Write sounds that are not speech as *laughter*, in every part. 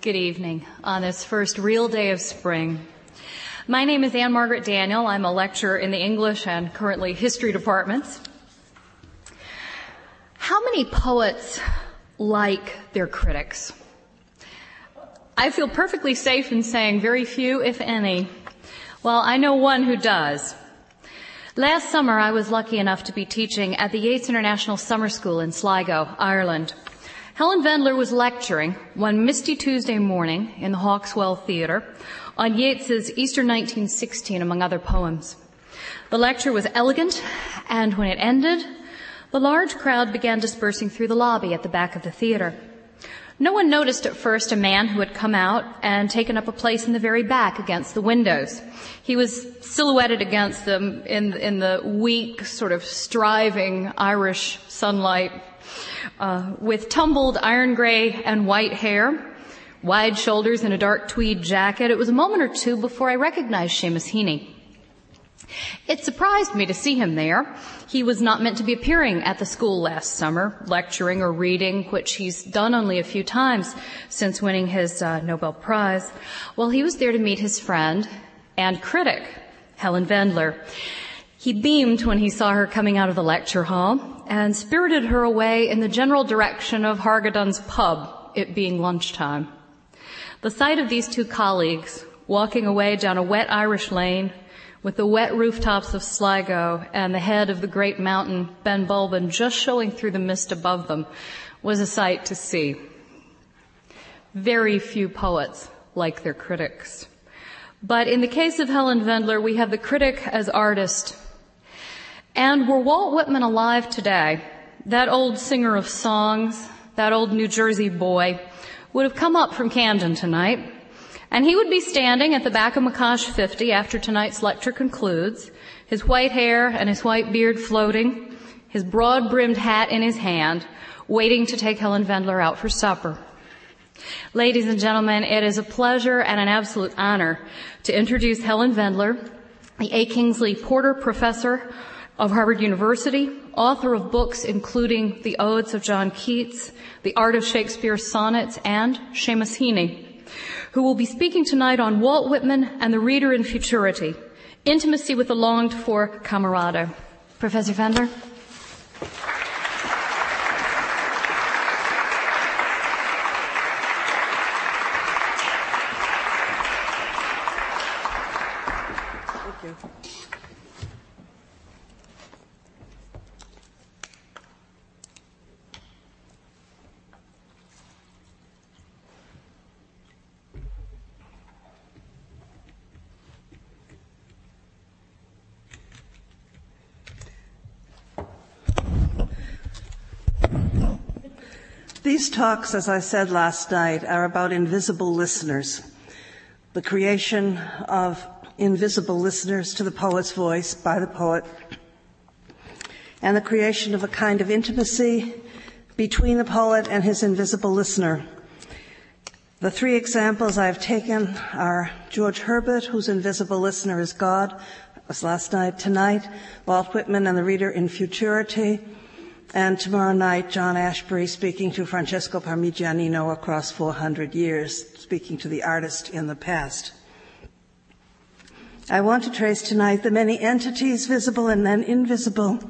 Good evening on this first real day of spring. My name is Anne Margaret Daniel. I'm a lecturer in the English and currently history departments. How many poets like their critics? I feel perfectly safe in saying very few, if any. Well, I know one who does. Last summer, I was lucky enough to be teaching at the Yeats International Summer School in Sligo, Ireland. Helen Vendler was lecturing one misty Tuesday morning in the Hawk's Well Theatre on Yeats's Easter 1916, among other poems. The lecture was elegant, and when it ended, the large crowd began dispersing through the lobby at the back of the theatre. No one noticed at first a man who had come out and taken up a place in the very back against the windows. He was silhouetted against them in, in the weak, sort of striving Irish sunlight, uh, with tumbled iron gray and white hair, wide shoulders and a dark tweed jacket. It was a moment or two before I recognized Seamus Heaney. It surprised me to see him there. He was not meant to be appearing at the school last summer, lecturing or reading, which he's done only a few times since winning his uh, Nobel Prize. Well, he was there to meet his friend and critic, Helen Vendler. He beamed when he saw her coming out of the lecture hall and spirited her away in the general direction of Hargadon's pub, it being lunchtime. The sight of these two colleagues walking away down a wet Irish lane with the wet rooftops of Sligo and the head of the great mountain Ben Bulben just showing through the mist above them was a sight to see. Very few poets like their critics. But in the case of Helen Vendler, we have the critic as artist. And were Walt Whitman alive today, that old singer of songs, that old New Jersey boy, would have come up from Camden tonight and he would be standing at the back of McCosh 50 after tonight's lecture concludes, his white hair and his white beard floating, his broad brimmed hat in his hand, waiting to take Helen Vendler out for supper. Ladies and gentlemen, it is a pleasure and an absolute honor to introduce Helen Vendler, the A. Kingsley Porter Professor of Harvard University, author of books including The Odes of John Keats, The Art of Shakespeare's Sonnets, and Seamus Heaney who will be speaking tonight on Walt Whitman and the reader in futurity, intimacy with the longed for camerado. Professor Vendler? These talks, as I said last night, are about invisible listeners, the creation of invisible listeners to the poet's voice by the poet, and the creation of a kind of intimacy between the poet and his invisible listener. The three examples I've taken are George Herbert, whose invisible listener is God, was last night, tonight, Walt Whitman and the reader in futurity, and tomorrow night, John Ashbery speaking to Francesco Parmigianino across 400 years, speaking to the artist in the past. I want to trace tonight the many entities, visible and then invisible,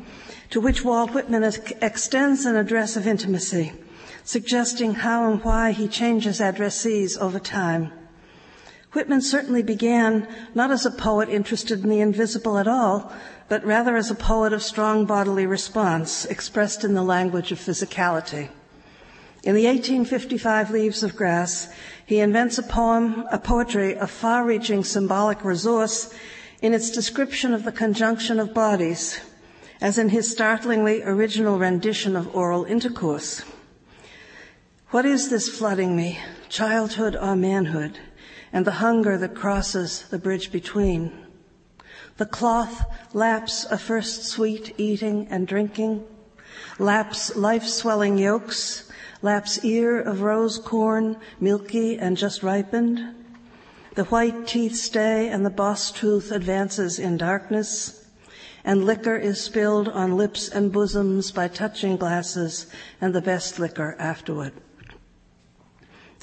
to which Walt Whitman extends an address of intimacy, suggesting how and why he changes addressees over time. Whitman certainly began not as a poet interested in the invisible at all, but rather as a poet of strong bodily response, expressed in the language of physicality. In the 1855 Leaves of Grass, he invents a poem, a poetry of far reaching symbolic resource in its description of the conjunction of bodies, as in his startlingly original rendition of oral intercourse. What is this flooding me, childhood or manhood, and the hunger that crosses the bridge between? The cloth laps a first sweet eating and drinking, laps life swelling yolks, laps ear of rose corn, milky and just ripened. The white teeth stay and the boss tooth advances in darkness, and liquor is spilled on lips and bosoms by touching glasses and the best liquor afterward.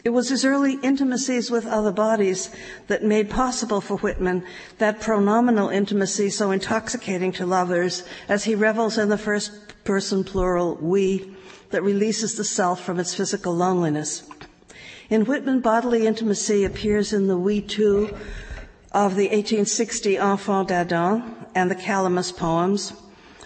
It was his early intimacies with other bodies that made possible for Whitman that pronominal intimacy so intoxicating to lovers as he revels in the first person plural we that releases the self from its physical loneliness. In Whitman, bodily intimacy appears in the we two of the 1860 Enfans d'Adam and the Calamus poems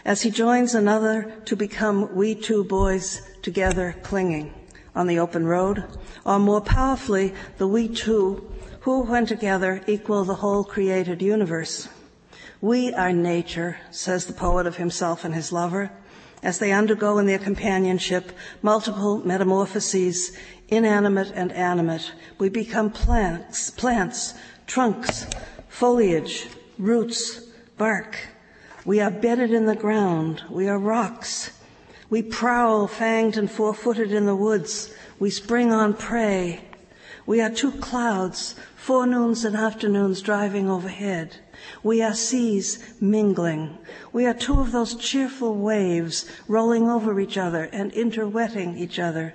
as he joins another to become we two boys together clinging on the open road, or more powerfully, the we two who, when together, equal the whole created universe. We are nature, says the poet of himself and his lover, as they undergo in their companionship multiple metamorphoses, inanimate and animate. We become plants, plants, trunks, foliage, roots, bark. We are bedded in the ground. We are rocks. We prowl fanged and four footed in the woods. We spring on prey. We are two clouds, forenoons and afternoons driving overhead. We are seas mingling. We are two of those cheerful waves rolling over each other and interwetting each other.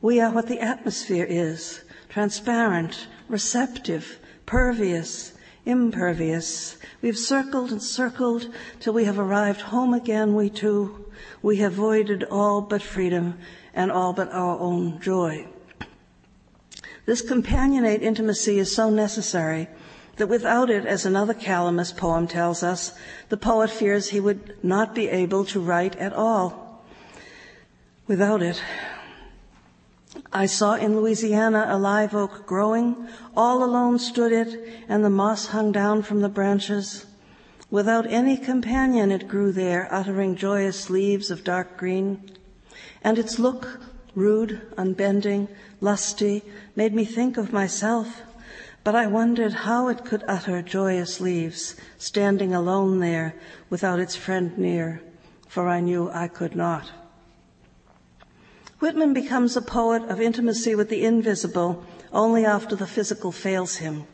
We are what the atmosphere is transparent, receptive, pervious, impervious. We've circled and circled till we have arrived home again, we two, we have voided all but freedom and all but our own joy. This companionate intimacy is so necessary that without it, as another Calamus poem tells us, the poet fears he would not be able to write at all. Without it, I saw in Louisiana a live oak growing, all alone stood it, and the moss hung down from the branches. Without any companion it grew there, uttering joyous leaves of dark green. And its look, rude, unbending, lusty, made me think of myself. But I wondered how it could utter joyous leaves, standing alone there without its friend near, for I knew I could not. Whitman becomes a poet of intimacy with the invisible only after the physical fails him.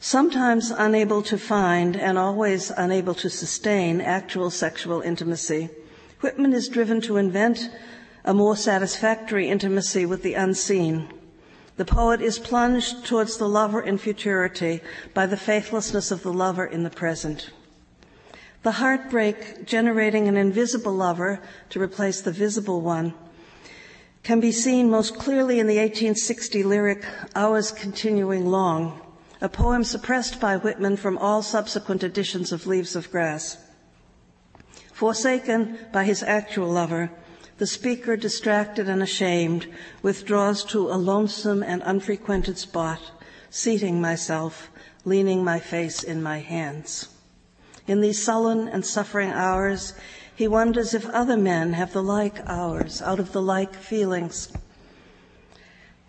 Sometimes unable to find and always unable to sustain actual sexual intimacy, Whitman is driven to invent a more satisfactory intimacy with the unseen. The poet is plunged towards the lover in futurity by the faithlessness of the lover in the present. The heartbreak generating an invisible lover to replace the visible one can be seen most clearly in the 1860 lyric Hours Continuing Long, a poem suppressed by Whitman from all subsequent editions of Leaves of Grass. Forsaken by his actual lover, the speaker, distracted and ashamed, withdraws to a lonesome and unfrequented spot, seating myself, leaning my face in my hands. In these sullen and suffering hours, he wonders if other men have the like hours out of the like feelings.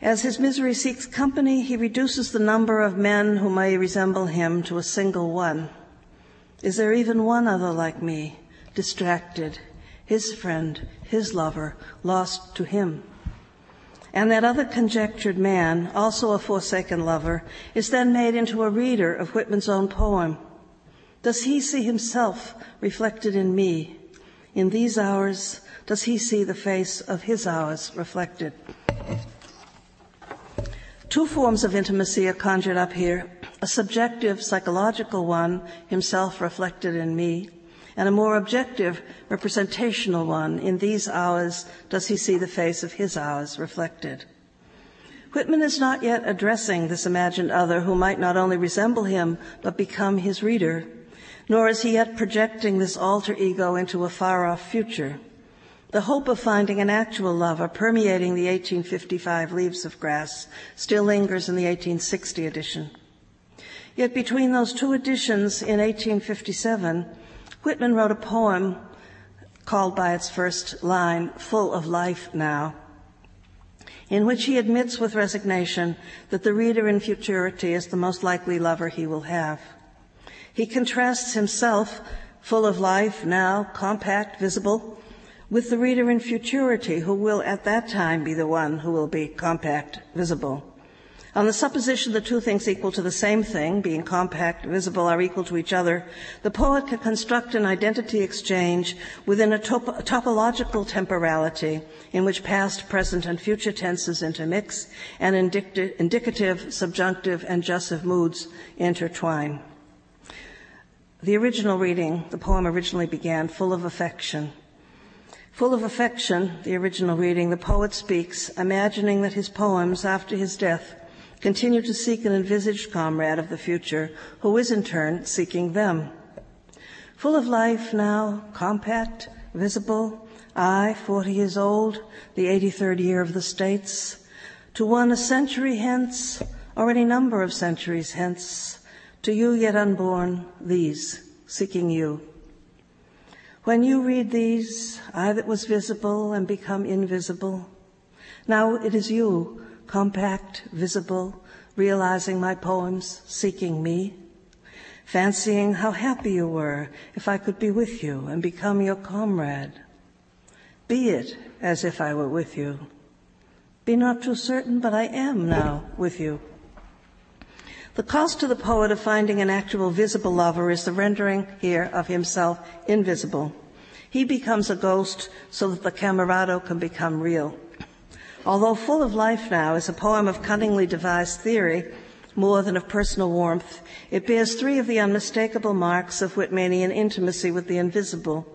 As his misery seeks company, he reduces the number of men who may resemble him to a single one. Is there even one other like me, distracted, his friend, his lover, lost to him? And that other conjectured man, also a forsaken lover, is then made into a reader of Whitman's own poem. Does he see himself reflected in me? In these hours, does he see the face of his hours reflected? Two forms of intimacy are conjured up here a subjective, psychological one, himself reflected in me, and a more objective, representational one. In these hours, does he see the face of his hours reflected? Whitman is not yet addressing this imagined other who might not only resemble him, but become his reader, nor is he yet projecting this alter ego into a far off future. The hope of finding an actual lover permeating the 1855 Leaves of Grass still lingers in the 1860 edition. Yet between those two editions in 1857, Whitman wrote a poem called by its first line, Full of Life Now, in which he admits with resignation that the reader in futurity is the most likely lover he will have. He contrasts himself, full of life, now compact, visible, with the reader in futurity who will at that time be the one who will be compact, visible. On the supposition that two things equal to the same thing, being compact, visible, are equal to each other, the poet can construct an identity exchange within a, top- topological temporality in which past, present, and future tenses intermix and indicative, subjunctive, and jussive moods intertwine. The original reading, the poem originally began full of affection. Full of affection, the original reading, the poet speaks, imagining that his poems after his death continue to seek an envisaged comrade of the future, who is in turn seeking them. Full of life now, compact, visible, I, 40 years old, the 83rd year of the States, to one a century hence, or any number of centuries hence, to you yet unborn, these, seeking you. When you read these, I that was visible and become invisible, now it is you compact, visible, realizing my poems, seeking me, fancying how happy you were if I could be with you and become your comrade. Be it as if I were with you. Be not too certain, but I am now with you. The cost to the poet of finding an actual visible lover is the rendering here of himself invisible. He becomes a ghost so that the camerado can become real. Although full of life now is a poem of cunningly devised theory, more than of personal warmth, it bears three of the unmistakable marks of Whitmanian intimacy with the invisible.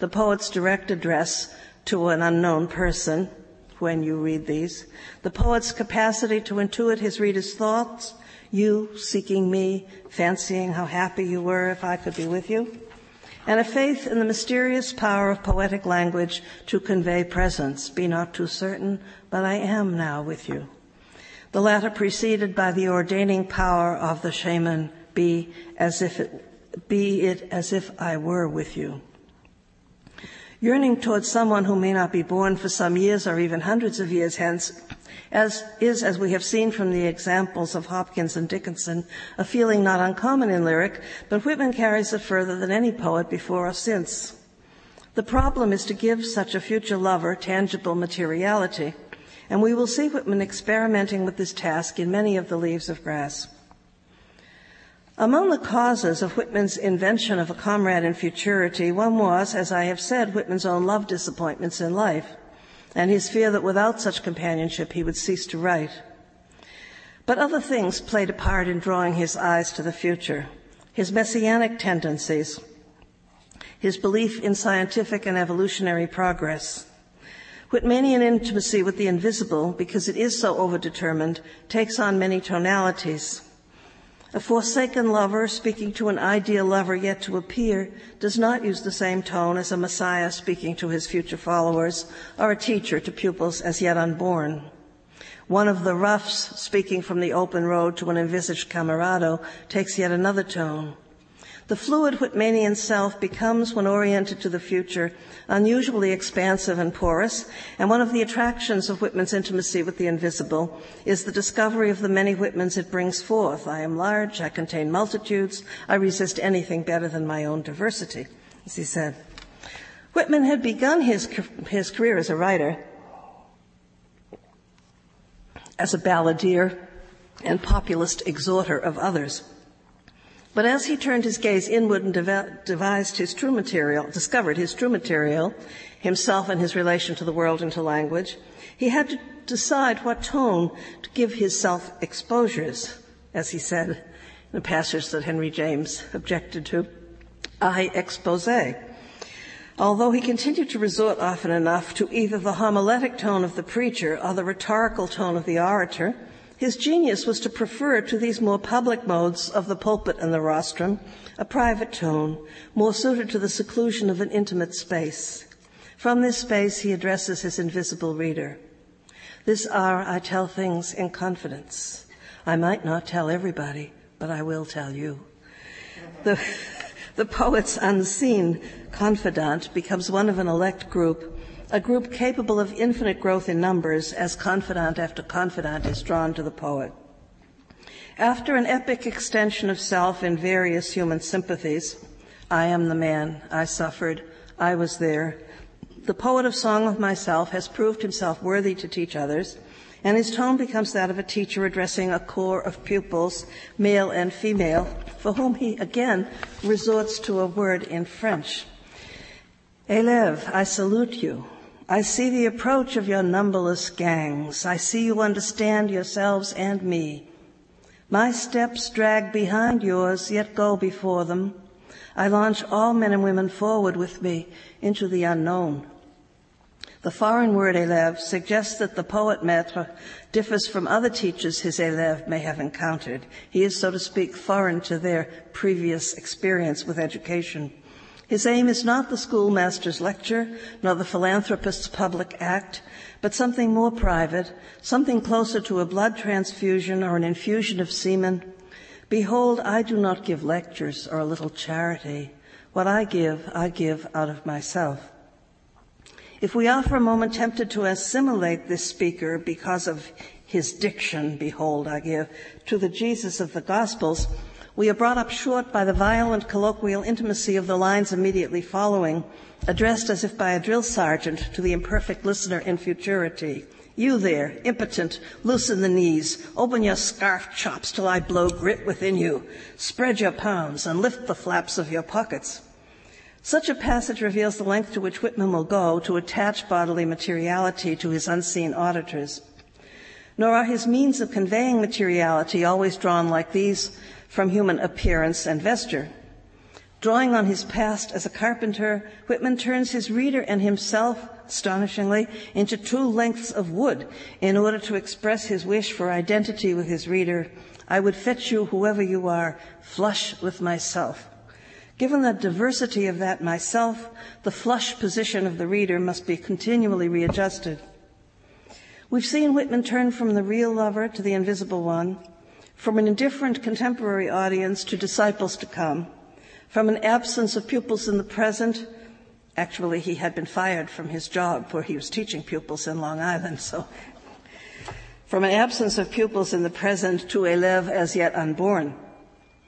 The poet's direct address to an unknown person, when you read these, the poet's capacity to intuit his reader's thoughts, you seeking me, fancying how happy you were if I could be with you, and a faith in the mysterious power of poetic language to convey presence. Be not too certain, but I am now with you. The latter preceded by the ordaining power of the shaman, be as if it, be it as if I were with you. Yearning towards someone who may not be born for some years or even hundreds of years hence, as is, as we have seen from the examples of Hopkins and Dickinson, a feeling not uncommon in lyric, but Whitman carries it further than any poet before or since. The problem is to give such a future lover tangible materiality, and we will see Whitman experimenting with this task in many of the leaves of grass. Among the causes of Whitman's invention of a comrade in futurity, one was, as I have said, Whitman's own love disappointments in life and his fear that without such companionship he would cease to write. But other things played a part in drawing his eyes to the future. His messianic tendencies, his belief in scientific and evolutionary progress, Whitmanian intimacy with the invisible, because it is so overdetermined, takes on many tonalities. A forsaken lover speaking to an ideal lover yet to appear does not use the same tone as a Messiah speaking to his future followers or a teacher to pupils as yet unborn. One of the roughs speaking from the open road to an envisaged camerado takes yet another tone. The fluid Whitmanian self becomes, when oriented to the future, unusually expansive and porous, and one of the attractions of Whitman's intimacy with the invisible is the discovery of the many Whitmans it brings forth. I am large, I contain multitudes, I resist anything better than my own diversity, as he said. Whitman had begun his, his career as a writer, as a balladeer and populist exhorter of others. But as he turned his gaze inward and devised his true material, discovered his true material, himself and his relation to the world and to language, he had to decide what tone to give his self exposures, as he said in a passage that Henry James objected to, I expose. Although he continued to resort often enough to either the homiletic tone of the preacher or the rhetorical tone of the orator, his genius was to prefer to these more public modes of the pulpit and the rostrum a private tone, more suited to the seclusion of an intimate space. From this space, he addresses his invisible reader. This hour I tell things in confidence. I might not tell everybody, but I will tell you. The, *laughs* the poet's unseen confidant becomes one of an elect group a group capable of infinite growth in numbers as confidant after confidant is drawn to the poet. After an epic extension of self in various human sympathies, I am the man, I suffered, I was there, the poet of Song of Myself has proved himself worthy to teach others, and his tone becomes that of a teacher addressing a corps of pupils, male and female, for whom he again resorts to a word in French. Élève, I salute you. I see the approach of your numberless gangs. I see you understand yourselves and me. My steps drag behind yours, yet go before them. I launch all men and women forward with me into the unknown. The foreign word élève suggests that the poet maître differs from other teachers his élève may have encountered. He is, so to speak, foreign to their previous experience with education. His aim is not the schoolmaster's lecture, nor the philanthropist's public act, but something more private, something closer to a blood transfusion or an infusion of semen. Behold, I do not give lectures or a little charity. What I give, I give out of myself. If we are for a moment tempted to assimilate this speaker because of his diction, behold, I give, to the Jesus of the Gospels, we are brought up short by the violent colloquial intimacy of the lines immediately following, addressed as if by a drill sergeant to the imperfect listener in futurity. You there, impotent, loosen the knees, open your scarf chops till I blow grit within you, spread your palms and lift the flaps of your pockets. Such a passage reveals the length to which Whitman will go to attach bodily materiality to his unseen auditors. Nor are his means of conveying materiality always drawn like these from human appearance and vesture. Drawing on his past as a carpenter, Whitman turns his reader and himself, astonishingly, into two lengths of wood in order to express his wish for identity with his reader. I would fetch you, whoever you are, flush with myself. Given the diversity of that myself, the flush position of the reader must be continually readjusted. We've seen Whitman turn from the real lover to the invisible one, from an indifferent contemporary audience to disciples to come, from an absence of pupils in the present. Actually, he had been fired from his job where he was teaching pupils in Long Island, so from an absence of pupils in the present to a élève as yet unborn.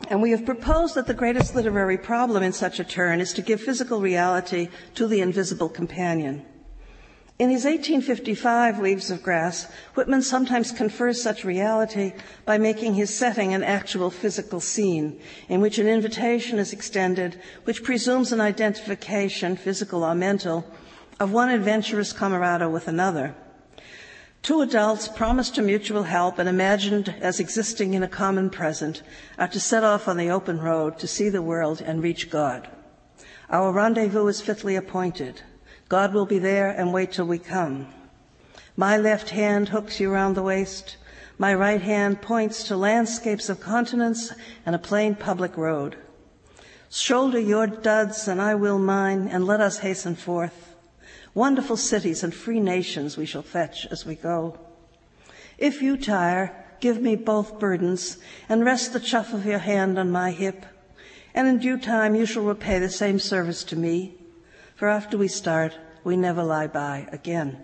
And we have proposed that the greatest literary problem in such a turn is to give physical reality to the invisible companion. In his 1855 Leaves of Grass, Whitman sometimes confers such reality by making his setting an actual physical scene in which an invitation is extended which presumes an identification, physical or mental, of one adventurous camarada with another. Two adults promised to mutual help and imagined as existing in a common present are to set off on the open road to see the world and reach God. Our rendezvous is fitly appointed. God will be there and wait till we come. My left hand hooks you round the waist. My right hand points to landscapes of continents and a plain public road. Shoulder your duds and I will mine, and let us hasten forth. Wonderful cities and free nations we shall fetch as we go. If you tire, give me both burdens and rest the chuff of your hand on my hip, and in due time you shall repay the same service to me for after we start, we never lie by again.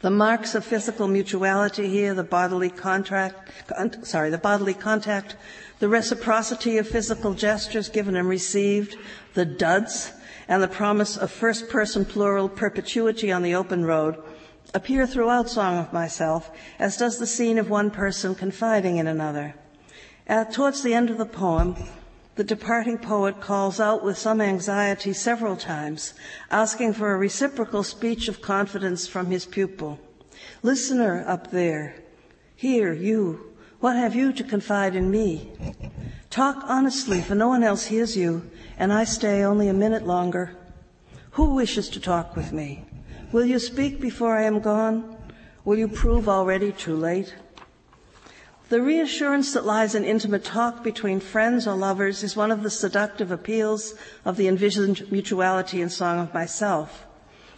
The marks of physical mutuality here, the bodily contract, sorry, the bodily contact, the reciprocity of physical gestures given and received, the duds, and the promise of first person plural perpetuity on the open road appear throughout Song of Myself, as does the scene of one person confiding in another. Towards the end of the poem, the departing poet calls out with some anxiety several times, asking for a reciprocal speech of confidence from his pupil. Listener up there, here, you, what have you to confide in me? Talk honestly, for no one else hears you, and I stay only a minute longer. Who wishes to talk with me? Will you speak before I am gone? Will you prove already too late? The reassurance that lies in intimate talk between friends or lovers is one of the seductive appeals of the envisioned mutuality in Song of Myself.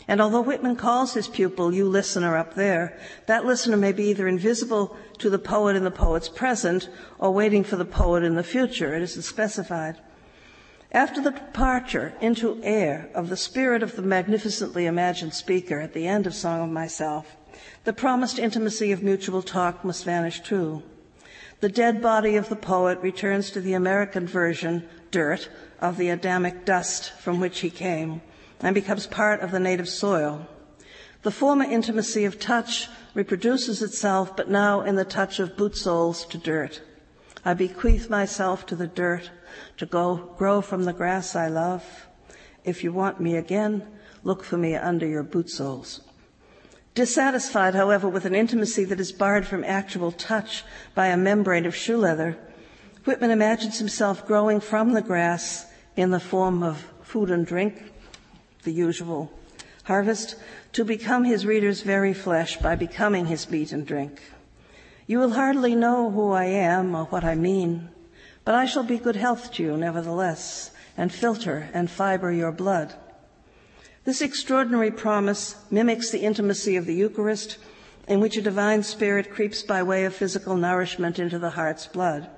And although Whitman calls his pupil, you listener up there, that listener may be either invisible to the poet in the poet's present or waiting for the poet in the future. It isn't specified. After the departure into air of the spirit of the magnificently imagined speaker at the end of Song of Myself, the promised intimacy of mutual talk must vanish too. The dead body of the poet returns to the American version, dirt, of the Adamic dust from which he came, and becomes part of the native soil. The former intimacy of touch reproduces itself, but now in the touch of boot soles to dirt. I bequeath myself to the dirt to go grow from the grass I love. If you want me again, look for me under your boot soles. Dissatisfied, however, with an intimacy that is barred from actual touch by a membrane of shoe leather, Whitman imagines himself growing from the grass in the form of food and drink, the usual harvest, to become his reader's very flesh by becoming his meat and drink. You will hardly know who I am or what I mean, but I shall be good health to you nevertheless, and filter and fiber your blood. This extraordinary promise mimics the intimacy of the Eucharist, in which a divine spirit creeps by way of physical nourishment into the heart's blood.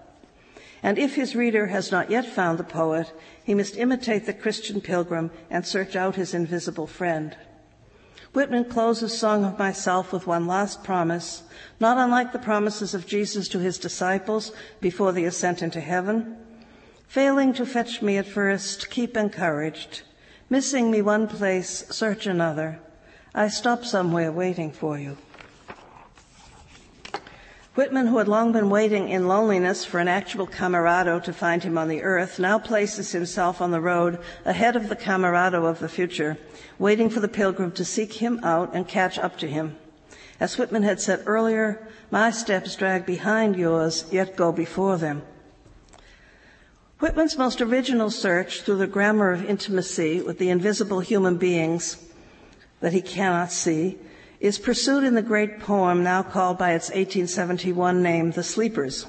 And if his reader has not yet found the poet, he must imitate the Christian pilgrim and search out his invisible friend. Whitman closes Song of Myself with one last promise, not unlike the promises of Jesus to his disciples before the ascent into heaven. Failing to fetch me at first, keep encouraged. Missing me one place, search another. I stop somewhere waiting for you. Whitman, who had long been waiting in loneliness for an actual camerado to find him on the earth, now places himself on the road ahead of the camerado of the future, waiting for the pilgrim to seek him out and catch up to him. As Whitman had said earlier, my steps drag behind yours, yet go before them. Whitman's most original search through the grammar of intimacy with the invisible human beings that he cannot see is pursued in the great poem now called by its 1871 name, The Sleepers.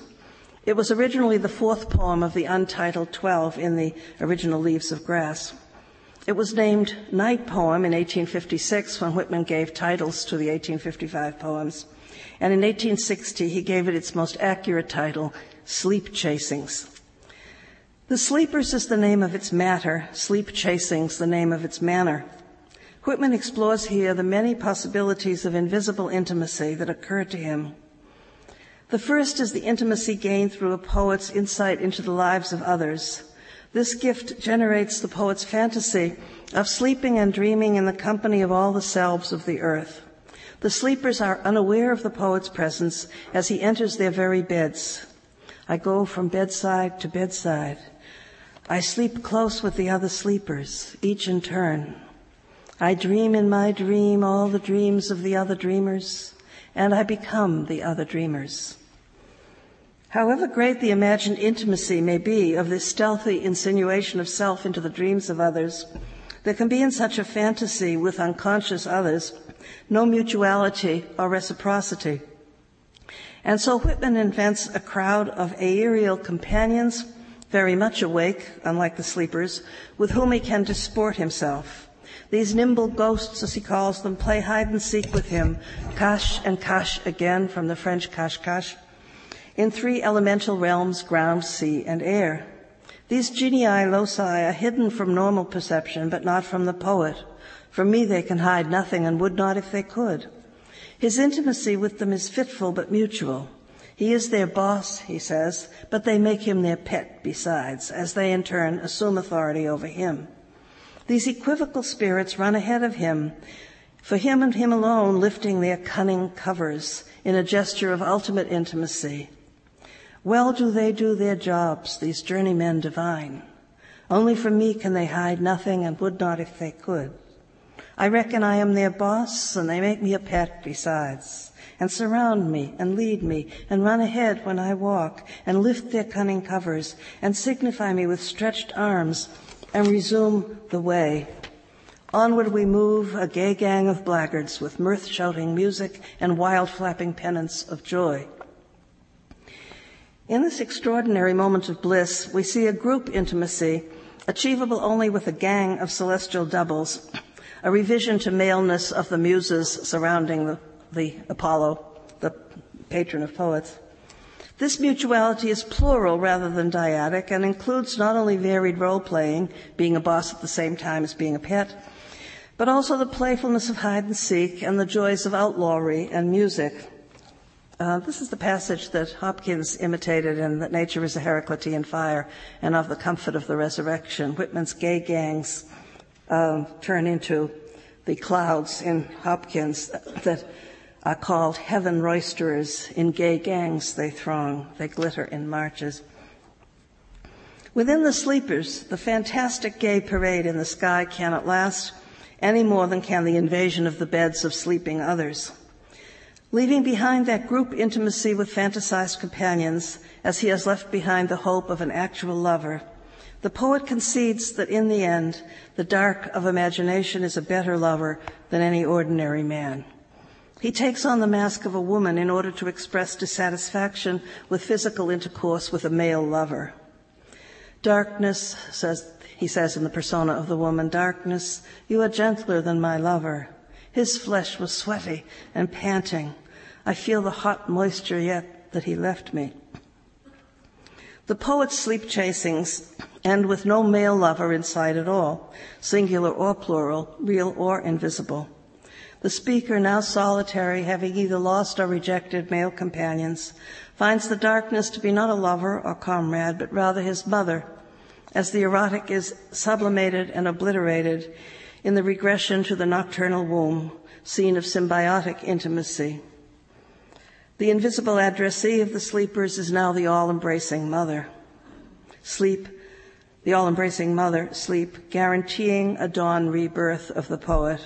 It was originally the fourth poem of the untitled 12 in the original Leaves of Grass. It was named Night Poem in 1856 when Whitman gave titles to the 1855 poems. And in 1860, he gave it its most accurate title, Sleep Chasings. The Sleepers is the name of its matter, Sleep Chasings the name of its manner. Whitman explores here the many possibilities of invisible intimacy that occur to him. The first is the intimacy gained through a poet's insight into the lives of others. This gift generates the poet's fantasy of sleeping and dreaming in the company of all the selves of the earth. The sleepers are unaware of the poet's presence as he enters their very beds. I go from bedside to bedside. I sleep close with the other sleepers, each in turn. I dream in my dream all the dreams of the other dreamers, and I become the other dreamers. However great the imagined intimacy may be of this stealthy insinuation of self into the dreams of others, there can be in such a fantasy with unconscious others no mutuality or reciprocity. And so Whitman invents a crowd of aerial companions, very much awake, unlike the sleepers, with whom he can disport himself. These nimble ghosts, as he calls them, play hide and seek with him, cache and cache again from the French cache cache, in three elemental realms, ground, sea, and air. These genii loci are hidden from normal perception, but not from the poet. From me they can hide nothing and would not if they could. His intimacy with them is fitful but mutual. He is their boss, he says, but they make him their pet besides, as they in turn assume authority over him. These equivocal spirits run ahead of him, for him and him alone, lifting their cunning covers in a gesture of ultimate intimacy. Well do they do their jobs, these journeymen divine. Only from me can they hide nothing and would not if they could. I reckon I am their boss and they make me a pet besides and surround me and lead me and run ahead when I walk and lift their cunning covers and signify me with stretched arms and resume the way. Onward we move, a gay gang of blackguards with mirth shouting music and wild flapping pennants of joy. In this extraordinary moment of bliss, we see a group intimacy achievable only with a gang of celestial doubles, a revision to maleness of the muses surrounding the, the Apollo, the patron of poets. This mutuality is plural rather than dyadic and includes not only varied role playing, being a boss at the same time as being a pet, but also the playfulness of hide and seek and the joys of outlawry and music. Uh, this is the passage that Hopkins imitated in That Nature is a Heraclitean Fire and of the Comfort of the Resurrection. Whitman's gay gangs uh, turn into the clouds in Hopkins that are called heaven roisterers. In gay gangs they throng, they glitter in marches. Within the sleepers, the fantastic gay parade in the sky cannot last any more than can the invasion of the beds of sleeping others. Leaving behind that group intimacy with fantasized companions, as he has left behind the hope of an actual lover, the poet concedes that in the end, the dark of imagination is a better lover than any ordinary man. He takes on the mask of a woman in order to express dissatisfaction with physical intercourse with a male lover. Darkness, says, he says in the persona of the woman, darkness, you are gentler than my lover. His flesh was sweaty and panting. I feel the hot moisture yet that he left me. The poet's sleep chasings end with no male lover in sight at all, singular or plural, real or invisible. The speaker, now solitary, having either lost or rejected male companions, finds the darkness to be not a lover or comrade, but rather his mother, as the erotic is sublimated and obliterated in the regression to the nocturnal womb, scene of symbiotic intimacy. The invisible addressee of the sleepers is now the all embracing mother. Sleep, the all embracing mother, sleep, guaranteeing a dawn rebirth of the poet.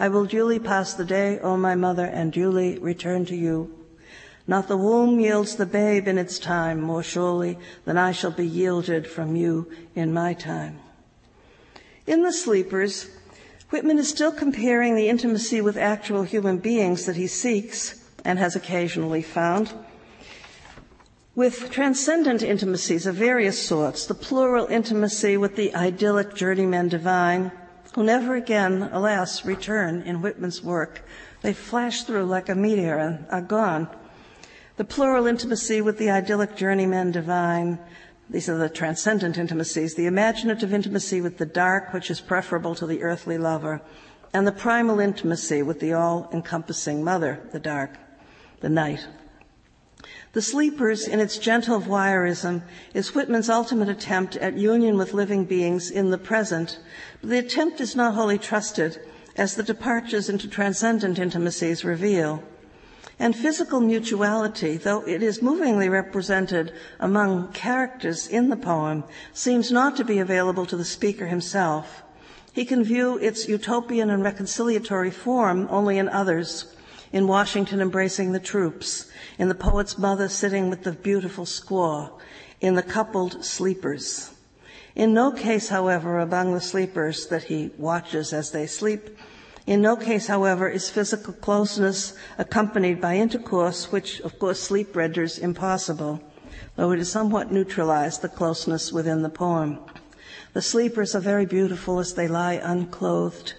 I will duly pass the day, O my mother, and duly return to you. Not the womb yields the babe in its time more surely than I shall be yielded from you in my time. In The Sleepers, Whitman is still comparing the intimacy with actual human beings that he seeks and has occasionally found with transcendent intimacies of various sorts, the plural intimacy with the idyllic journeyman divine, who never again, alas, return in Whitman's work. They flash through like a meteor and are gone. The plural intimacy with the idyllic journeyman divine, these are the transcendent intimacies, the imaginative intimacy with the dark, which is preferable to the earthly lover, and the primal intimacy with the all encompassing mother, the dark, the night. The Sleepers, in its gentle voyeurism, is Whitman's ultimate attempt at union with living beings in the present. But the attempt is not wholly trusted, as the departures into transcendent intimacies reveal. And physical mutuality, though it is movingly represented among characters in the poem, seems not to be available to the speaker himself. He can view its utopian and reconciliatory form only in others, in Washington embracing the troops, in the poet's mother sitting with the beautiful squaw, in the coupled sleepers. In no case, however, among the sleepers that he watches as they sleep, in no case, however, is physical closeness accompanied by intercourse, which, of course, sleep renders impossible, though it is somewhat neutralized, the closeness within the poem. The sleepers are very beautiful as they lie unclothed.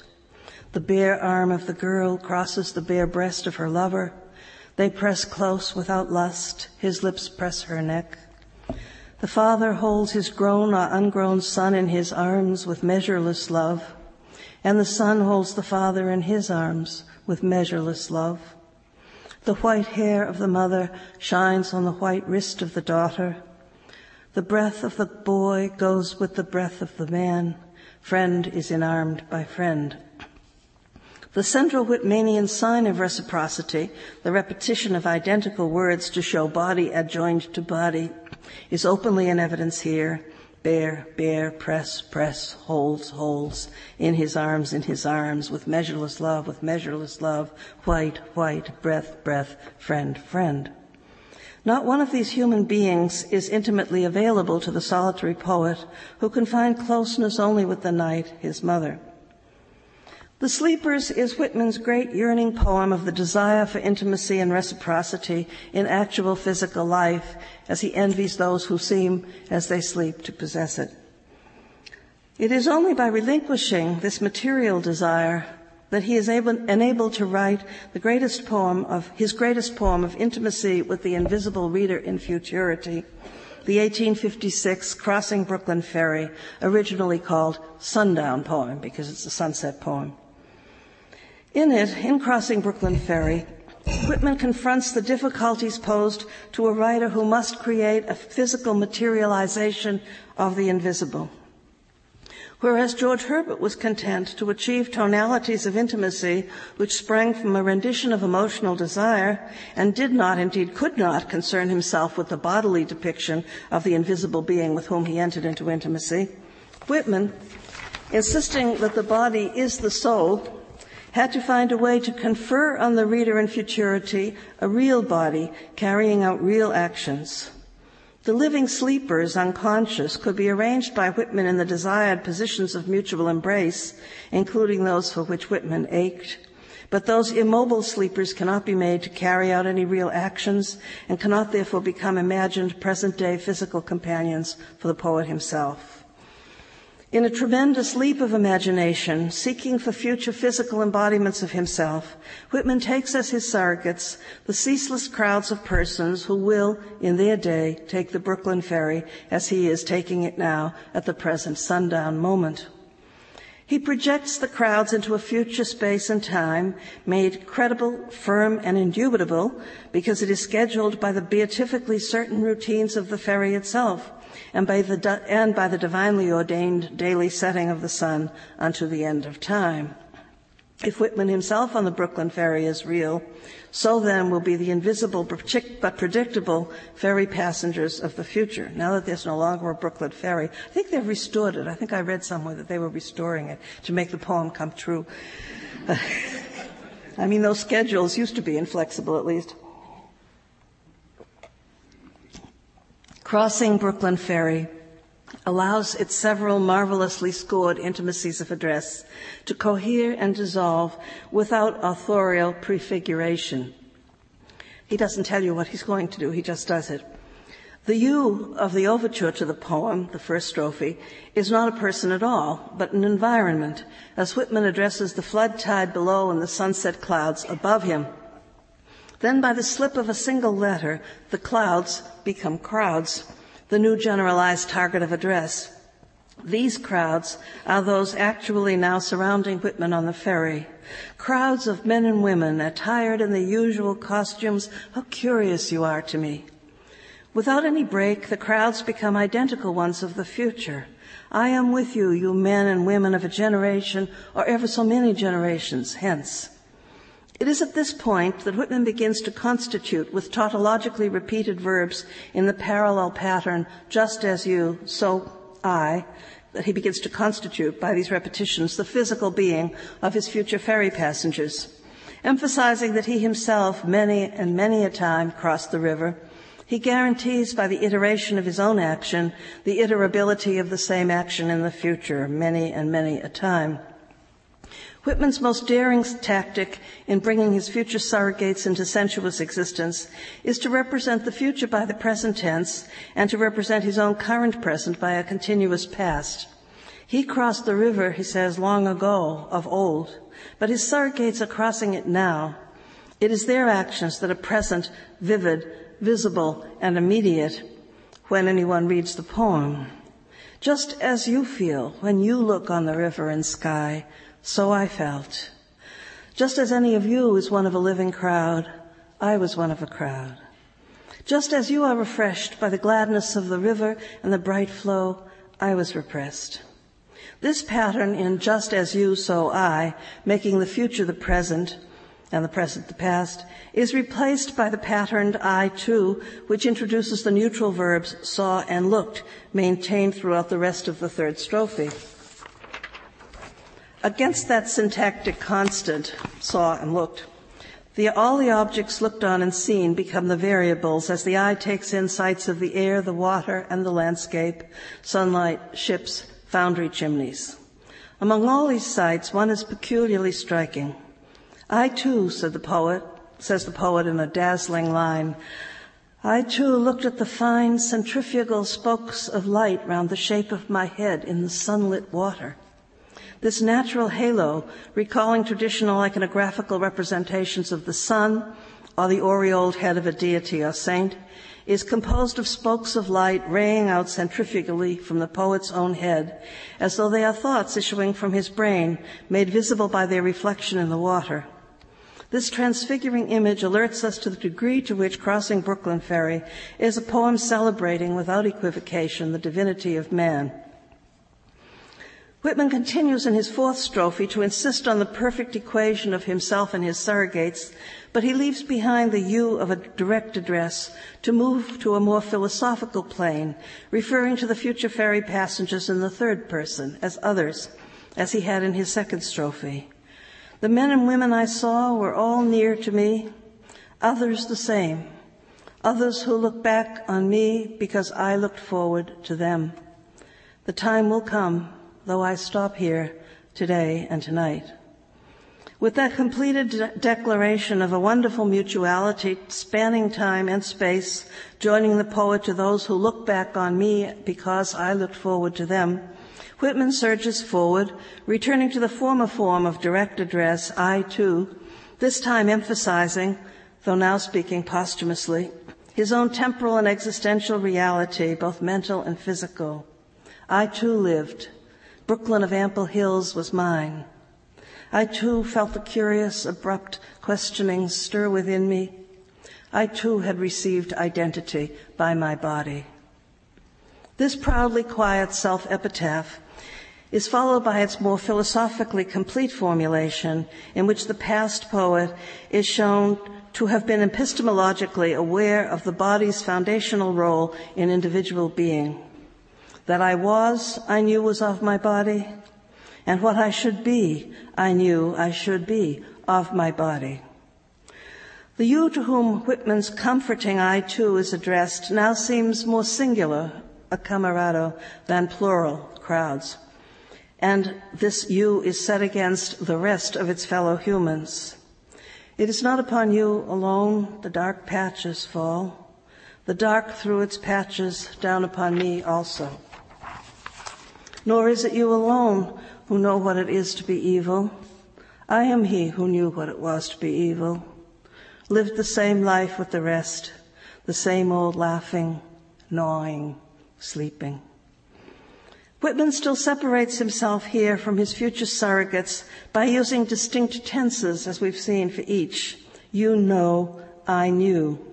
The bare arm of the girl crosses the bare breast of her lover. They press close without lust. His lips press her neck. The father holds his grown or ungrown son in his arms with measureless love, and the son holds the father in his arms with measureless love. The white hair of the mother shines on the white wrist of the daughter. The breath of the boy goes with the breath of the man. Friend is enarmed by friend. The central Whitmanian sign of reciprocity, the repetition of identical words to show body adjoined to body, is openly in evidence here. Bear, bear, press, press, holds, holds, in his arms, in his arms, with measureless love, with measureless love, white, white, breath, breath, friend, friend. Not one of these human beings is intimately available to the solitary poet who can find closeness only with the night, his mother. The Sleepers is Whitman's great yearning poem of the desire for intimacy and reciprocity in actual physical life as he envies those who seem, as they sleep, to possess it. It is only by relinquishing this material desire that he is able, enabled to write the greatest poem of his greatest poem of intimacy with the invisible reader in futurity, the 1856 Crossing Brooklyn Ferry, originally called Sundown Poem because it's a sunset poem. In it, in Crossing Brooklyn Ferry, Whitman confronts the difficulties posed to a writer who must create a physical materialization of the invisible. Whereas George Herbert was content to achieve tonalities of intimacy which sprang from a rendition of emotional desire and did not, indeed could not, concern himself with the bodily depiction of the invisible being with whom he entered into intimacy, Whitman, insisting that the body is the soul, had to find a way to confer on the reader in futurity a real body carrying out real actions. The living sleepers, unconscious, could be arranged by Whitman in the desired positions of mutual embrace, including those for which Whitman ached. But those immobile sleepers cannot be made to carry out any real actions and cannot therefore become imagined present day physical companions for the poet himself. In a tremendous leap of imagination, seeking for future physical embodiments of himself, Whitman takes as his surrogates the ceaseless crowds of persons who will, in their day, take the Brooklyn Ferry as he is taking it now at the present sundown moment. He projects the crowds into a future space and time made credible, firm, and indubitable because it is scheduled by the beatifically certain routines of the ferry itself and by the, and by the divinely ordained daily setting of the sun unto the end of time. If Whitman himself on the Brooklyn ferry is real, so then will be the invisible but predictable ferry passengers of the future. Now that there's no longer a Brooklyn ferry, I think they've restored it. I think I read somewhere that they were restoring it to make the poem come true. *laughs* I mean, those schedules used to be inflexible at least. Crossing Brooklyn Ferry allows its several marvelously scored intimacies of address to cohere and dissolve without authorial prefiguration. He doesn't tell you what he's going to do, he just does it. The you of the overture to the poem, the first strophe, is not a person at all, but an environment, as Whitman addresses the flood tide below and the sunset clouds above him. Then, by the slip of a single letter, the clouds become crowds, the new generalized target of address. These crowds are those actually now surrounding Whitman on the ferry. Crowds of men and women attired in the usual costumes. How curious you are to me. Without any break, the crowds become identical ones of the future. I am with you, you men and women of a generation or ever so many generations hence. It is at this point that Whitman begins to constitute with tautologically repeated verbs in the parallel pattern, just as you, so I, that he begins to constitute by these repetitions the physical being of his future ferry passengers, emphasizing that he himself many and many a time crossed the river. He guarantees by the iteration of his own action the iterability of the same action in the future, many and many a time. Whitman's most daring tactic in bringing his future surrogates into sensuous existence is to represent the future by the present tense and to represent his own current present by a continuous past. He crossed the river, he says, long ago, of old, but his surrogates are crossing it now. It is their actions that are present, vivid, visible, and immediate when anyone reads the poem. Just as you feel when you look on the river and sky, so I felt. Just as any of you is one of a living crowd, I was one of a crowd. Just as you are refreshed by the gladness of the river and the bright flow, I was repressed. This pattern in just as you, so I, making the future the present and the present the past, is replaced by the patterned I too, which introduces the neutral verbs saw and looked, maintained throughout the rest of the third strophe. Against that syntactic constant, saw and looked, the, all the objects looked on and seen become the variables as the eye takes in sights of the air, the water, and the landscape, sunlight, ships, foundry chimneys. Among all these sights, one is peculiarly striking. I too, said the poet, says the poet in a dazzling line, I too looked at the fine centrifugal spokes of light round the shape of my head in the sunlit water. This natural halo, recalling traditional iconographical representations of the sun or the aureoled head of a deity or saint, is composed of spokes of light raying out centrifugally from the poet's own head, as though they are thoughts issuing from his brain, made visible by their reflection in the water. This transfiguring image alerts us to the degree to which Crossing Brooklyn Ferry is a poem celebrating without equivocation the divinity of man. Whitman continues in his fourth strophe to insist on the perfect equation of himself and his surrogates, but he leaves behind the you of a direct address to move to a more philosophical plane, referring to the future ferry passengers in the third person as others, as he had in his second strophe. The men and women I saw were all near to me, others the same, others who look back on me because I looked forward to them. The time will come, though I stop here today and tonight. With that completed de- declaration of a wonderful mutuality spanning time and space, joining the poet to those who look back on me because I looked forward to them, Whitman surges forward, returning to the former form of direct address, I too, this time emphasizing, though now speaking posthumously, his own temporal and existential reality, both mental and physical. I too lived. Brooklyn of ample hills was mine. I too felt the curious, abrupt questionings stir within me. I too had received identity by my body. This proudly quiet self epitaph is followed by its more philosophically complete formulation, in which the past poet is shown to have been epistemologically aware of the body's foundational role in individual being. That I was, I knew was of my body, and what I should be, I knew I should be of my body. The you to whom Whitman's comforting I too is addressed now seems more singular, a camerado than plural crowds and this you is set against the rest of its fellow humans. It is not upon you alone the dark patches fall, the dark through its patches down upon me also. Nor is it you alone who know what it is to be evil. I am he who knew what it was to be evil, lived the same life with the rest, the same old laughing, gnawing, sleeping. Whitman still separates himself here from his future surrogates by using distinct tenses, as we've seen for each. You know, I knew.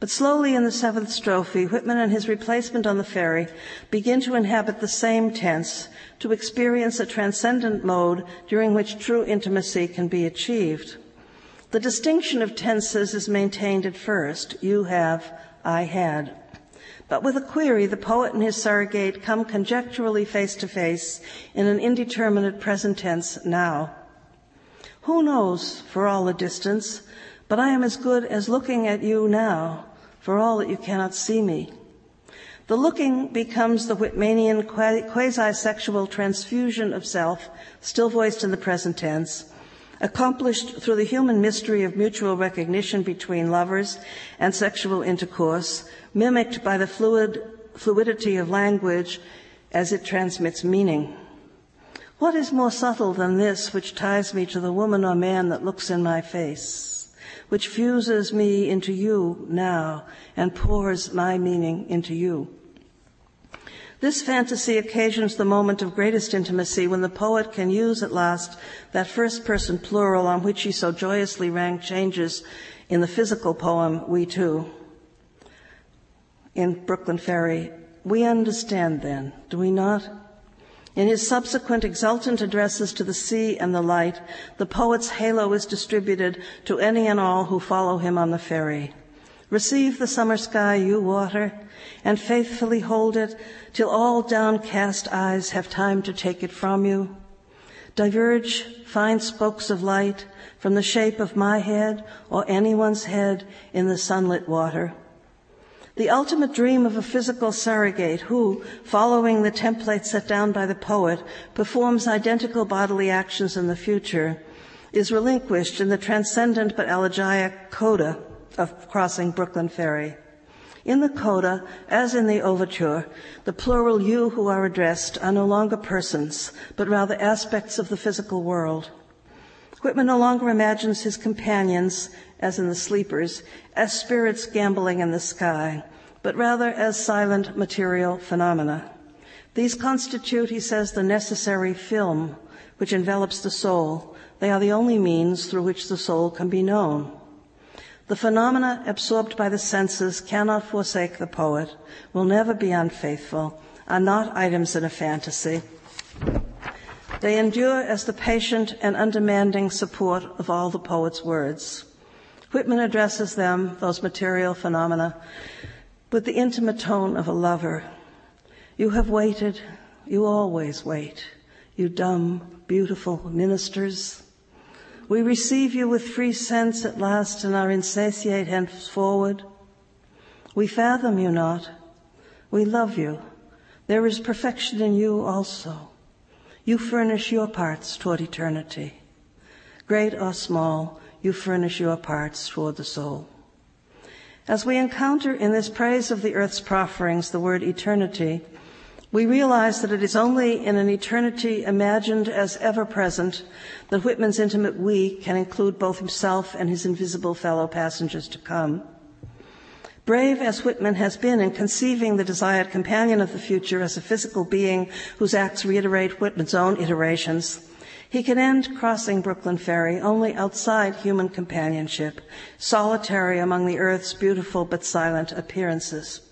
But slowly in the seventh strophe, Whitman and his replacement on the ferry begin to inhabit the same tense, to experience a transcendent mode during which true intimacy can be achieved. The distinction of tenses is maintained at first. You have, I had. But with a query, the poet and his surrogate come conjecturally face to face in an indeterminate present tense now. Who knows for all the distance, but I am as good as looking at you now, for all that you cannot see me. The looking becomes the Whitmanian quasi-sexual transfusion of self, still voiced in the present tense, accomplished through the human mystery of mutual recognition between lovers and sexual intercourse, mimicked by the fluid, fluidity of language as it transmits meaning. What is more subtle than this which ties me to the woman or man that looks in my face, which fuses me into you now and pours my meaning into you? This fantasy occasions the moment of greatest intimacy when the poet can use at last that first person plural on which he so joyously rang changes in the physical poem, We Too. In Brooklyn Ferry, we understand then, do we not? In his subsequent exultant addresses to the sea and the light, the poet's halo is distributed to any and all who follow him on the ferry. Receive the summer sky, you water, and faithfully hold it till all downcast eyes have time to take it from you. Diverge fine spokes of light from the shape of my head or anyone's head in the sunlit water. The ultimate dream of a physical surrogate who, following the template set down by the poet, performs identical bodily actions in the future, is relinquished in the transcendent but elegiac coda of crossing Brooklyn Ferry. In the coda, as in the overture, the plural you who are addressed are no longer persons, but rather aspects of the physical world. Whitman no longer imagines his companions, as in the sleepers, as spirits gambling in the sky, but rather as silent material phenomena. These constitute, he says, the necessary film which envelops the soul. They are the only means through which the soul can be known. The phenomena absorbed by the senses cannot forsake the poet, will never be unfaithful, are not items in a fantasy. They endure as the patient and undemanding support of all the poet's words. Whitman addresses them, those material phenomena, with the intimate tone of a lover. You have waited, you always wait, you dumb, beautiful ministers. We receive you with free sense at last and are insatiate henceforward. We fathom you not. We love you. There is perfection in you also. You furnish your parts toward eternity. Great or small, you furnish your parts toward the soul. As we encounter in this praise of the earth's profferings the word eternity, we realize that it is only in an eternity imagined as ever present that Whitman's intimate we can include both himself and his invisible fellow passengers to come. Brave as Whitman has been in conceiving the desired companion of the future as a physical being whose acts reiterate Whitman's own iterations, he can end crossing Brooklyn Ferry only outside human companionship, solitary among the earth's beautiful but silent appearances.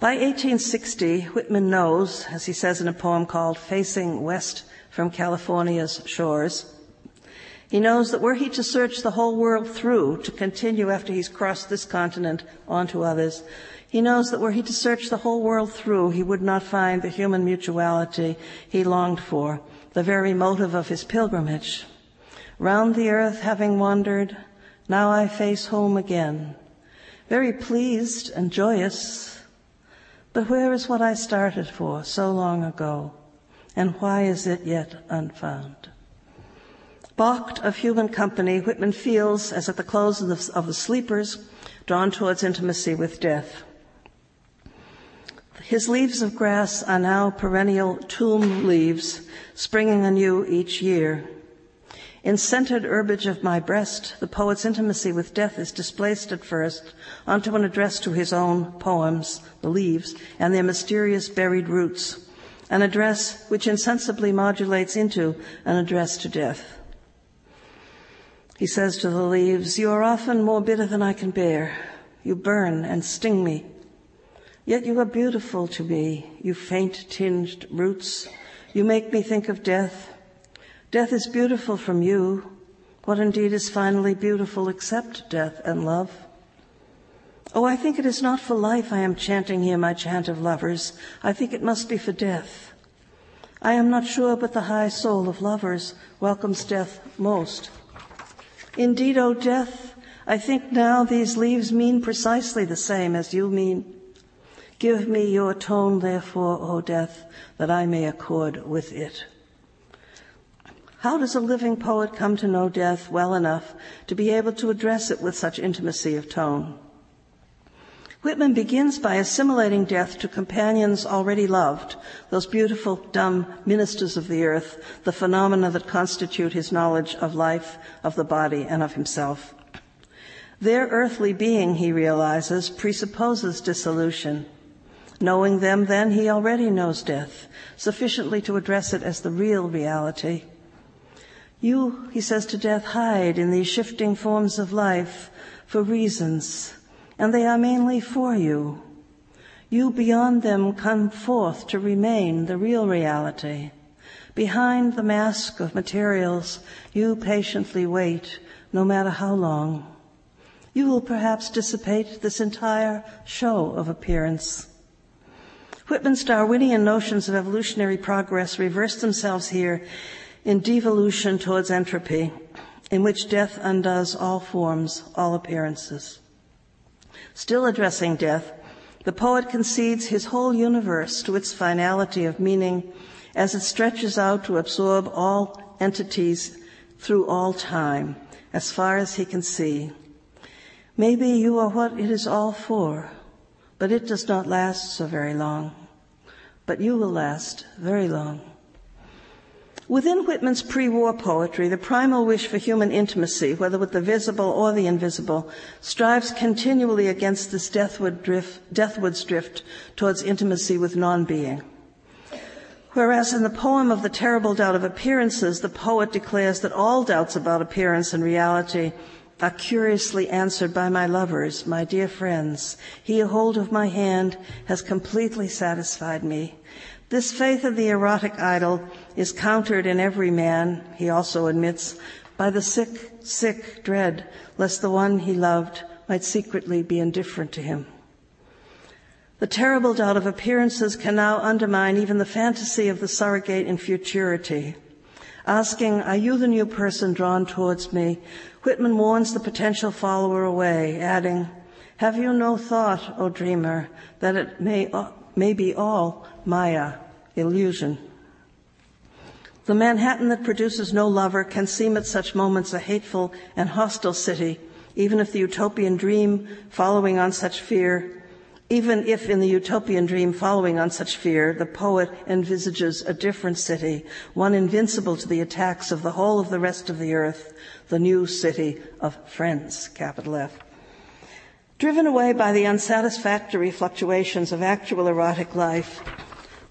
By 1860, Whitman knows, as he says in a poem called Facing West from California's Shores, he knows that were he to search the whole world through to continue after he's crossed this continent onto others, he knows that were he to search the whole world through, he would not find the human mutuality he longed for, the very motive of his pilgrimage. Round the earth having wandered, now I face home again, very pleased and joyous, but where is what I started for so long ago? And why is it yet unfound? Balked of human company, Whitman feels, as at the close of the, of the sleepers, drawn towards intimacy with death. His leaves of grass are now perennial tomb leaves, springing anew each year. In scented herbage of my breast, the poet's intimacy with death is displaced at first onto an address to his own poems, the leaves, and their mysterious buried roots, an address which insensibly modulates into an address to death. He says to the leaves, You are often more bitter than I can bear. You burn and sting me. Yet you are beautiful to me, you faint tinged roots. You make me think of death Death is beautiful from you. What indeed is finally beautiful except death and love? Oh, I think it is not for life I am chanting here my chant of lovers. I think it must be for death. I am not sure, but the high soul of lovers welcomes death most. Indeed, O death, I think now these leaves mean precisely the same as you mean. Give me your tone, therefore, O death, that I may accord with it. How does a living poet come to know death well enough to be able to address it with such intimacy of tone? Whitman begins by assimilating death to companions already loved, those beautiful, dumb ministers of the earth, the phenomena that constitute his knowledge of life, of the body, and of himself. Their earthly being, he realizes, presupposes dissolution. Knowing them, then, he already knows death, sufficiently to address it as the real reality. You, he says to death, hide in these shifting forms of life for reasons, and they are mainly for you. You beyond them come forth to remain the real reality. Behind the mask of materials, you patiently wait, no matter how long. You will perhaps dissipate this entire show of appearance. Whitman's Darwinian notions of evolutionary progress reverse themselves here in devolution towards entropy, in which death undoes all forms, all appearances. Still addressing death, the poet concedes his whole universe to its finality of meaning as it stretches out to absorb all entities through all time, as far as he can see. Maybe you are what it is all for, but it does not last so very long. But you will last very long. Within Whitman's pre war poetry, the primal wish for human intimacy, whether with the visible or the invisible, strives continually against this deathward drift, deathward's drift towards intimacy with non being. Whereas in the poem of the terrible doubt of appearances, the poet declares that all doubts about appearance and reality are curiously answered by my lovers, my dear friends. He, a hold of my hand, has completely satisfied me. This faith of the erotic idol is countered in every man, he also admits, by the sick, sick dread lest the one he loved might secretly be indifferent to him. The terrible doubt of appearances can now undermine even the fantasy of the surrogate in futurity. Asking, Are you the new person drawn towards me? Whitman warns the potential follower away, adding, Have you no thought, O dreamer, that it may, may be all Maya, illusion? The Manhattan that produces no lover can seem at such moments a hateful and hostile city, even if the utopian dream following on such fear even if in the utopian dream following on such fear, the poet envisages a different city, one invincible to the attacks of the whole of the rest of the earth, the new city of friends, capital F. Driven away by the unsatisfactory fluctuations of actual erotic life,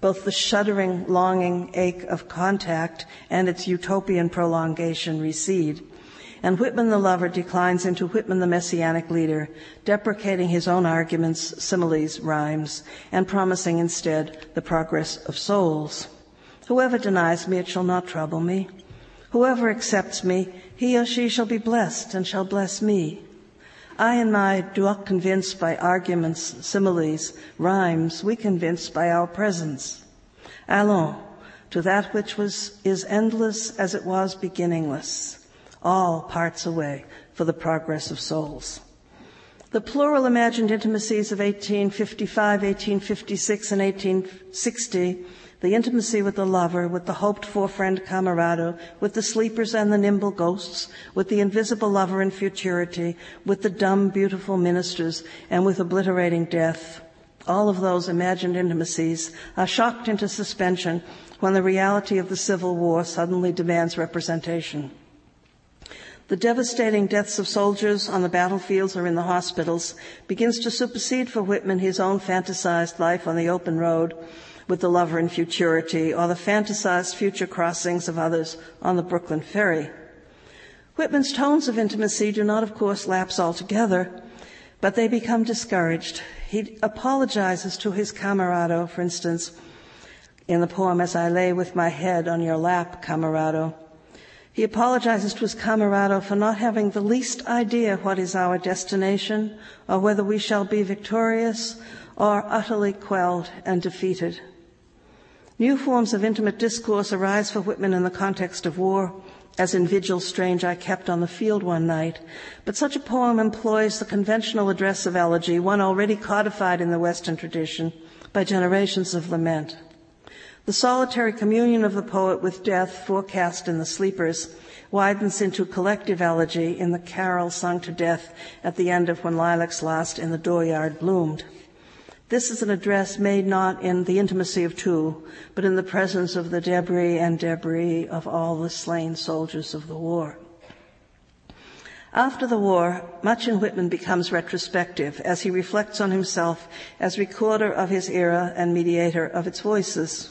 both the shuddering, longing ache of contact and its utopian prolongation recede and Whitman the lover declines into Whitman the messianic leader, deprecating his own arguments, similes, rhymes, and promising instead the progress of souls. Whoever denies me, it shall not trouble me. Whoever accepts me, he or she shall be blessed and shall bless me. I and my do convince by arguments, similes, rhymes, we convince by our presence. Allons, to that which was, is endless as it was beginningless all parts away for the progress of souls. The plural imagined intimacies of 1855, 1856, and 1860, the intimacy with the lover, with the hoped for friend camerado, with the sleepers and the nimble ghosts, with the invisible lover in futurity, with the dumb, beautiful ministers, and with obliterating death. All of those imagined intimacies are shocked into suspension when the reality of the Civil War suddenly demands representation. The devastating deaths of soldiers on the battlefields or in the hospitals begins to supersede for Whitman his own fantasized life on the open road with the lover in futurity or the fantasized future crossings of others on the Brooklyn ferry. Whitman's tones of intimacy do not, of course, lapse altogether, but they become discouraged. He apologizes to his camerado, for instance, in the poem As I Lay with My Head on Your Lap, Camerado. He apologizes to his camerado for not having the least idea what is our destination or whether we shall be victorious or utterly quelled and defeated. New forms of intimate discourse arise for Whitman in the context of war, as in Vigil Strange I Kept on the Field One Night, but such a poem employs the conventional address of elegy, one already codified in the Western tradition by generations of lament. The solitary communion of the poet with death, forecast in the sleepers, widens into collective elegy in the carol sung to death at the end of When Lilacs Last in the Dooryard Bloomed. This is an address made not in the intimacy of two, but in the presence of the debris and debris of all the slain soldiers of the war. After the war, much in Whitman becomes retrospective as he reflects on himself as recorder of his era and mediator of its voices.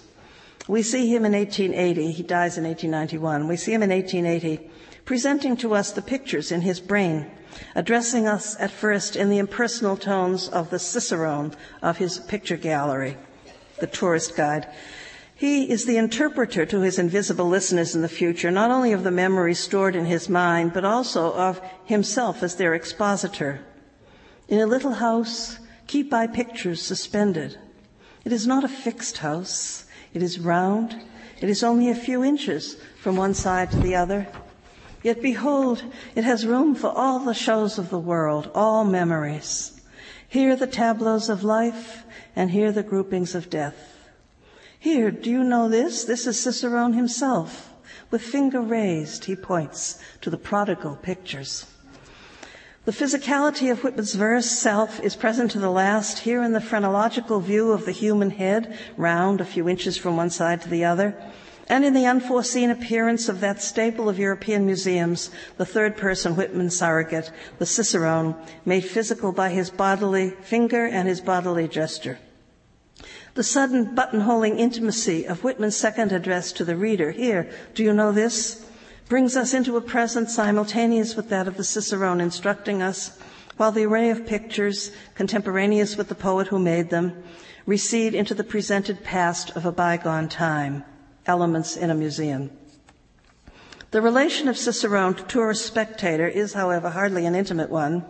We see him in 1880, he dies in 1891. We see him in 1880 presenting to us the pictures in his brain, addressing us at first in the impersonal tones of the Cicerone of his picture gallery, the tourist guide. He is the interpreter to his invisible listeners in the future, not only of the memories stored in his mind, but also of himself as their expositor. In a little house, keep by pictures suspended. It is not a fixed house. It is round. It is only a few inches from one side to the other. Yet behold, it has room for all the shows of the world, all memories. Here the tableaus of life, and here the groupings of death. Here, do you know this? This is Cicerone himself. With finger raised, he points to the prodigal pictures. The physicality of Whitman's verse self is present to the last here in the phrenological view of the human head, round a few inches from one side to the other, and in the unforeseen appearance of that staple of European museums, the third person Whitman surrogate, the Cicerone, made physical by his bodily finger and his bodily gesture. The sudden buttonholing intimacy of Whitman's second address to the reader, here, do you know this? brings us into a present simultaneous with that of the Cicerone instructing us while the array of pictures, contemporaneous with the poet who made them, recede into the presented past of a bygone time, elements in a museum. The relation of Cicerone to tourist spectator is, however, hardly an intimate one,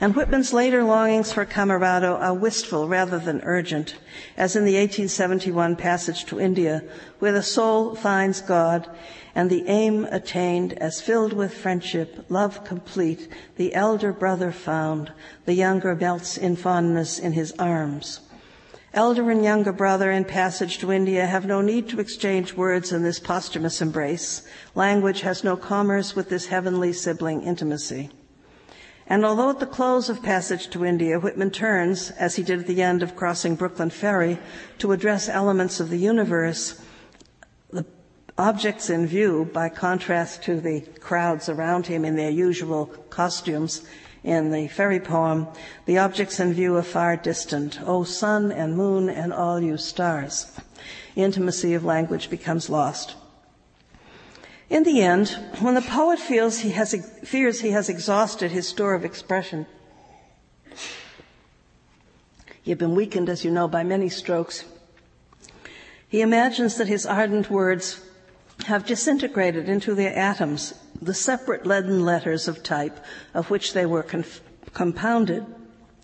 and Whitman's later longings for Camerado are wistful rather than urgent, as in the 1871 passage to India, where the soul finds God and the aim attained as filled with friendship, love complete, the elder brother found, the younger melts in fondness in his arms. Elder and younger brother in passage to India have no need to exchange words in this posthumous embrace. Language has no commerce with this heavenly sibling intimacy. And although at the close of Passage to India, Whitman turns, as he did at the end of Crossing Brooklyn Ferry, to address elements of the universe, the objects in view, by contrast to the crowds around him in their usual costumes in the ferry poem, the objects in view are far distant. O sun and moon and all you stars. Intimacy of language becomes lost. In the end, when the poet feels he has, fears he has exhausted his store of expression, he had been weakened, as you know, by many strokes. He imagines that his ardent words have disintegrated into their atoms, the separate leaden letters of type of which they were conf- compounded.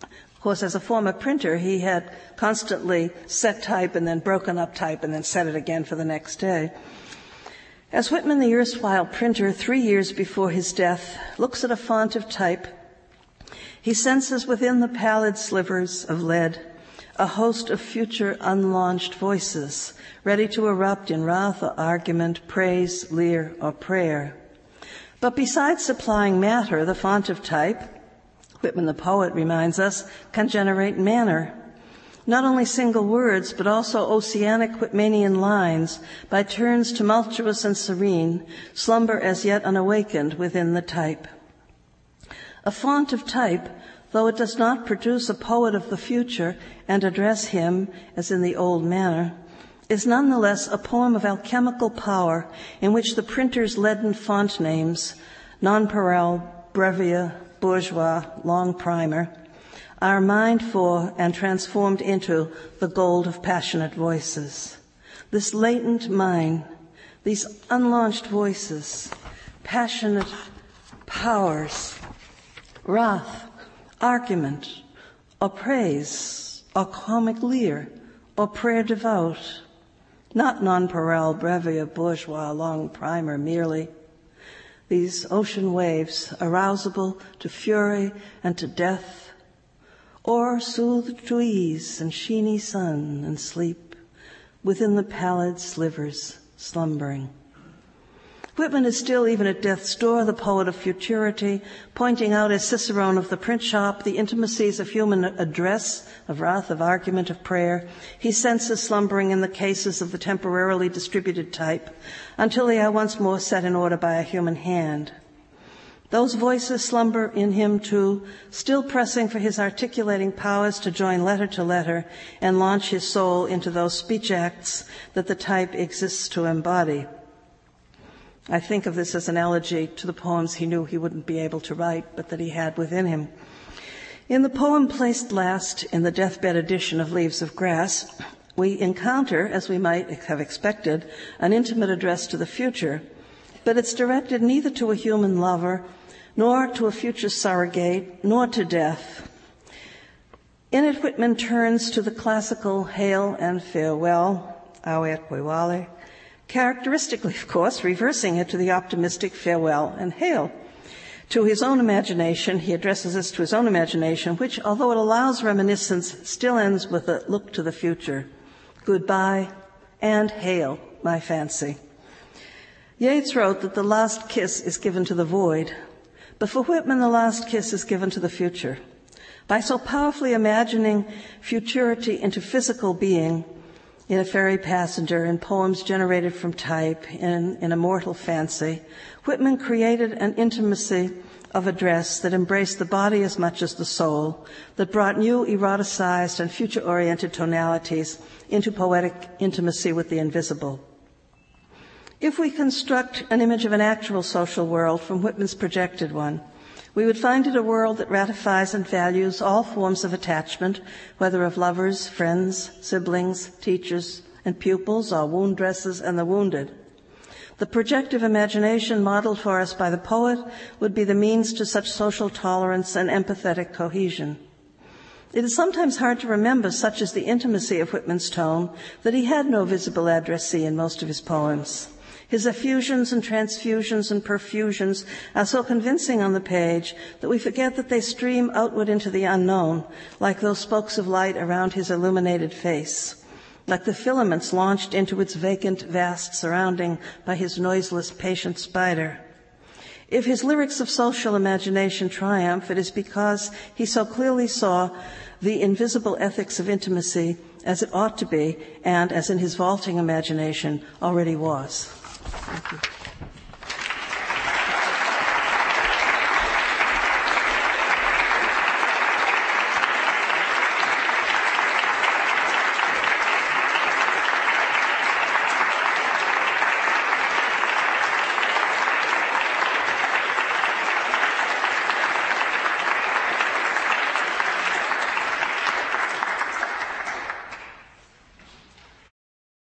Of course, as a former printer, he had constantly set type and then broken up type and then set it again for the next day. As Whitman, the erstwhile printer, three years before his death, looks at a font of type, he senses within the pallid slivers of lead a host of future unlaunched voices, ready to erupt in wrath or argument, praise, leer, or prayer. But besides supplying matter, the font of type, Whitman the poet reminds us, can generate manner, not only single words, but also oceanic Whitmanian lines, by turns tumultuous and serene, slumber as yet unawakened within the type. A font of type, though it does not produce a poet of the future and address him as in the old manner, is nonetheless a poem of alchemical power in which the printer's leaden font names, nonpareil, brevier, bourgeois, long primer, are mined for and transformed into the gold of passionate voices. This latent mine, these unlaunched voices, passionate powers, wrath, argument, or praise, or comic leer, or prayer devout, not nonpareil brevier bourgeois long primer merely. These ocean waves, arousable to fury and to death, or soothed to ease and sheeny sun and sleep within the pallid slivers slumbering. Whitman is still, even at death's door, the poet of futurity, pointing out as Cicerone of the print shop the intimacies of human address, of wrath, of argument, of prayer. He senses slumbering in the cases of the temporarily distributed type until they are once more set in order by a human hand. Those voices slumber in him too, still pressing for his articulating powers to join letter to letter and launch his soul into those speech acts that the type exists to embody. I think of this as an elegy to the poems he knew he wouldn't be able to write, but that he had within him. In the poem placed last in the deathbed edition of Leaves of Grass, we encounter, as we might have expected, an intimate address to the future, but it's directed neither to a human lover nor to a future surrogate, nor to death. In it, Whitman turns to the classical hail and farewell, Awet Wale, characteristically, of course, reversing it to the optimistic farewell and hail. To his own imagination, he addresses this to his own imagination, which, although it allows reminiscence, still ends with a look to the future. Goodbye and hail, my fancy. Yeats wrote that the last kiss is given to the void, but for Whitman, the last kiss is given to the future. By so powerfully imagining futurity into physical being in a ferry passenger, in poems generated from type, in, in immortal fancy, Whitman created an intimacy of address that embraced the body as much as the soul, that brought new eroticized and future oriented tonalities into poetic intimacy with the invisible. If we construct an image of an actual social world from Whitman's projected one, We would find it a world that ratifies and values all forms of attachment, whether of lovers, friends, siblings, teachers, and pupils, or wound dressers and the wounded. The projective imagination modeled for us by the poet would be the means to such social tolerance and empathetic cohesion. It is sometimes hard to remember, such is the intimacy of Whitman's tone, that he had no visible addressee in most of his poems. His effusions and transfusions and perfusions are so convincing on the page that we forget that they stream outward into the unknown, like those spokes of light around his illuminated face, like the filaments launched into its vacant, vast surrounding by his noiseless, patient spider. If his lyrics of social imagination triumph, it is because he so clearly saw the invisible ethics of intimacy as it ought to be and as in his vaulting imagination already was. Thank you.